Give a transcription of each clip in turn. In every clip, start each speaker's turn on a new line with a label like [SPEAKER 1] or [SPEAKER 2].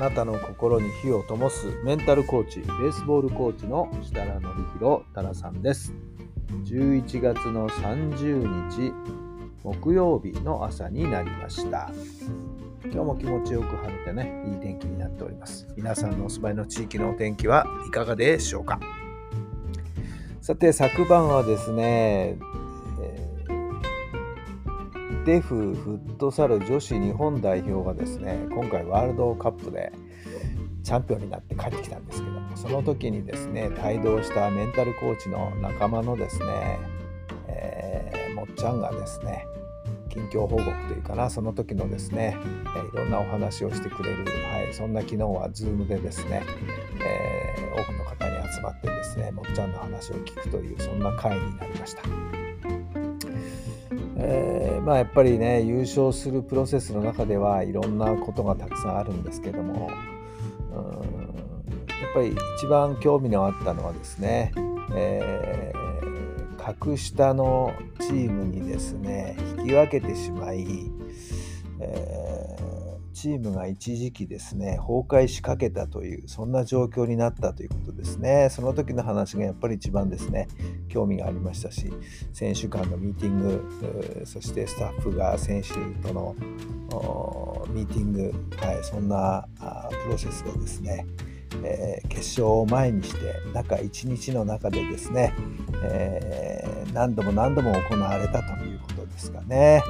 [SPEAKER 1] あなたの心に火を灯すメンタルコーチ、ベースボールコーチの設楽範弘太良さんです。11月の30日木曜日の朝になりました。今日も気持ちよく晴れてね、いい天気になっております。皆さんのお住まいの地域のお天気はいかがでしょうか？さて、昨晩はですね、デフフットサル女子日本代表がですね今回ワールドカップでチャンピオンになって帰ってきたんですけどもその時にですね帯同したメンタルコーチの仲間のですね、えーもっちゃんがですね近況報告というかなその時のですね、えーいろんなお話をしてくれる、はい、そんな昨日は Zoom でですね、えー多くの方に集まってですねもっちゃんの話を聞くというそんな会になりました。えーまあやっぱりね優勝するプロセスの中ではいろんなことがたくさんあるんですけどもうんやっぱり一番興味のあったのはですね、えー格下のチームにですね引き分けてしまい、えチームが一時期ですね崩壊しかけたというそんな状況になったということですねその時の話がやっぱり一番ですね興味がありましたし選手間のミーティングそしてスタッフが選手とのミーティング、はい、そんなプロセスがですね、えー決勝を前にして中1日の中でですね、えー何度も何度も行われたということですかね。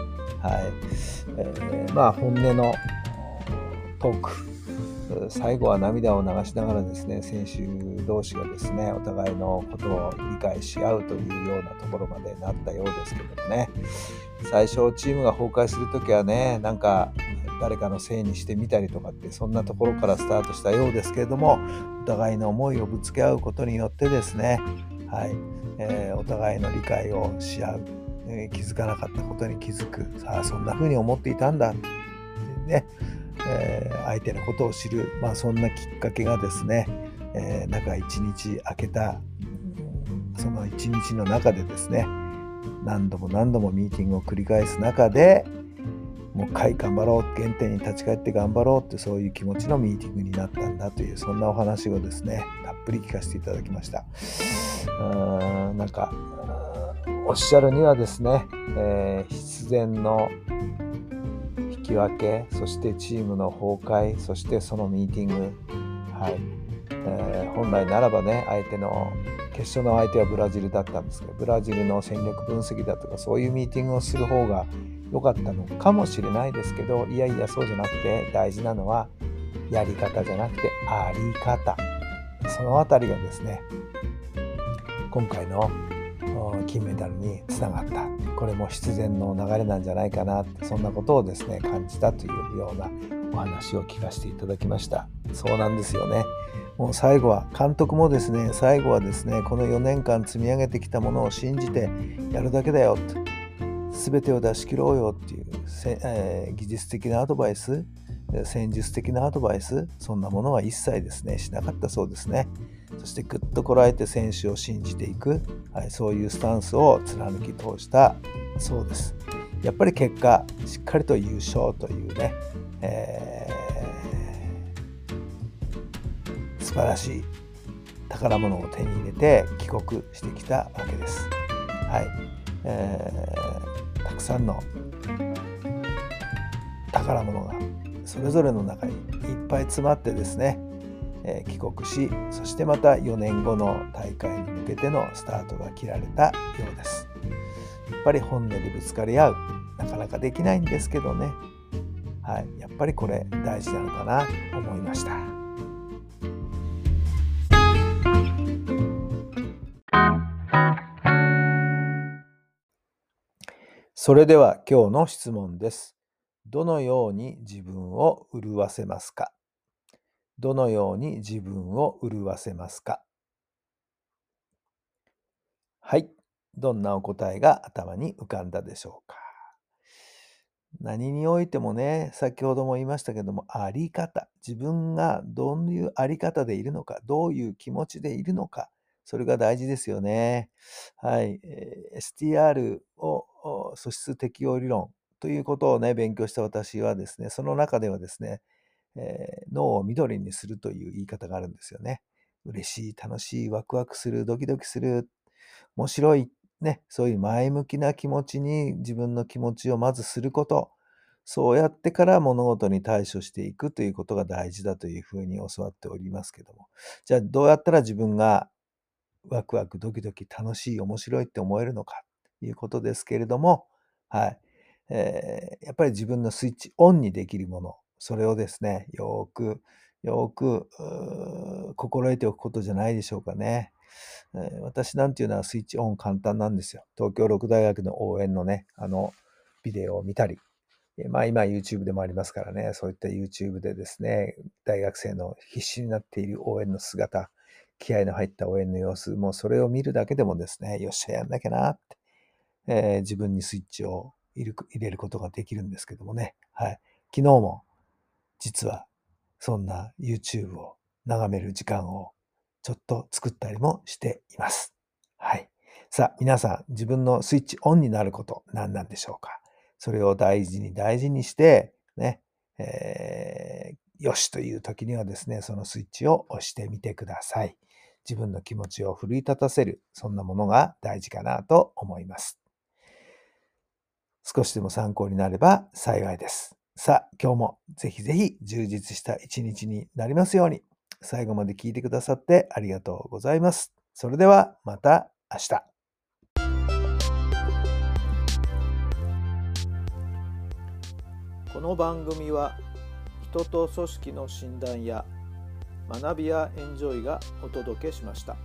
[SPEAKER 1] はいえーまあ本音のトーク。最後は涙を流しながらですね選手同士がですねお互いのことを理解し合うというようなところまでなったようですけどもね。最初チームが崩壊する時はねなんか誰かのせいにしてみたりとかってそんなところからスタートしたようですけれどもお互いの思いをぶつけ合うことによってですね、はいえーお互いの理解をし合う、えー気づかなかったことに気づく。さあそんな風に思っていたんだってねえー相手のことを知る、まあ、そんなきっかけがですね、えー中1日空けたその1日の中でですね何度も何度もミーティングを繰り返す中でもう一回頑張ろう原点に立ち返って頑張ろうってそういう気持ちのミーティングになったんだというそんなお話をですねたっぷり聞かせていただきました。うーんなんかおっしゃるにはですね、えー必然のき分けそしてチームの崩壊そしてそのミーティング、はい。えー本来ならばね相手の決勝の相手はブラジルだったんですけどブラジルの戦略分析だとかそういうミーティングをする方が良かったのかもしれないですけどいやいやそうじゃなくて大事なのはやり方じゃなくてあり方。そのあたりがですね今回の金メダルにつながった。これも必然の流れなんじゃないかなってそんなことをですね感じたというようなお話を聞かせていただきました。そうなんですよね。もう最後は監督もですね最後はですねこの4年間積み上げてきたものを信じてやるだけだよと。全てを出し切ろうよっていうせ、えー技術的なアドバイス戦術的なアドバイスそんなものは一切ですねしなかったそうですね。そしてぐっとこらえて選手を信じていく、はい、そういうスタンスを貫き通したそうですやっぱり結果しっかりと優勝というね、えー素晴らしい宝物を手に入れて帰国してきたわけです。はいえーたくさんの宝物がそれぞれの中にいっぱい詰まってですね、えー帰国しそしてまた4年後の大会に向けてのスタートが切られたようです。やっぱり本音でぶつかり合うなかなかできないんですけどね、はい、やっぱりこれ大事なのかなと思いました。それでは今日の質問です。どのように自分を潤わせますか？どのように自分を潤せますか？はい。どんなお答えが頭に浮かんだでしょうか？何においてもね、先ほども言いましたけども、あり方。自分がどういうあり方でいるのか、どういう気持ちでいるのか、それが大事ですよね。はい。STR を素質適応理論ということをね、勉強した私はですね、その中ではですね、えー脳を緑にするという言い方があるんですよね。嬉しい、楽しい、ワクワクする、ドキドキする、面白い、ね、そういう前向きな気持ちに自分の気持ちをまずすること。そうやってから物事に対処していくということが大事だというふうに教わっておりますけども。じゃあどうやったら自分がワクワクドキドキ楽しい面白いって思えるのかということですけれども、はい。えーやっぱり自分のスイッチオンにできるもの、それをですね、よく、よく、心得ておくことじゃないでしょうかね。えー私なんていうのはスイッチオン簡単なんですよ。東京六大学の応援のね、あの、ビデオを見たり、えまあ今 YouTube でもありますからね、そういった YouTube でですね、大学生の必死になっている応援の姿、気合の入った応援の様子、もうそれを見るだけでもですね、よっしゃ、やんなきゃなって、えー自分にスイッチを入れることができるんですけどもね。はい。昨日も実はそんな YouTube を眺める時間をちょっと作ったりもしています。はい。さあ、皆さん、自分のスイッチオンになること何なんでしょうか？それを大事に大事にして、ね、えーよしという時にはですね、そのスイッチを押してみてください。自分の気持ちを奮い立たせる、そんなものが大事かなと思います。少しでも参考になれば幸いです。さあ、今日もぜひぜひ充実した一日になりますように。最後まで聞いてくださってありがとうございます。それではまた明日。この番組は人と組織の診断や学びやエンジョイがお届けしました。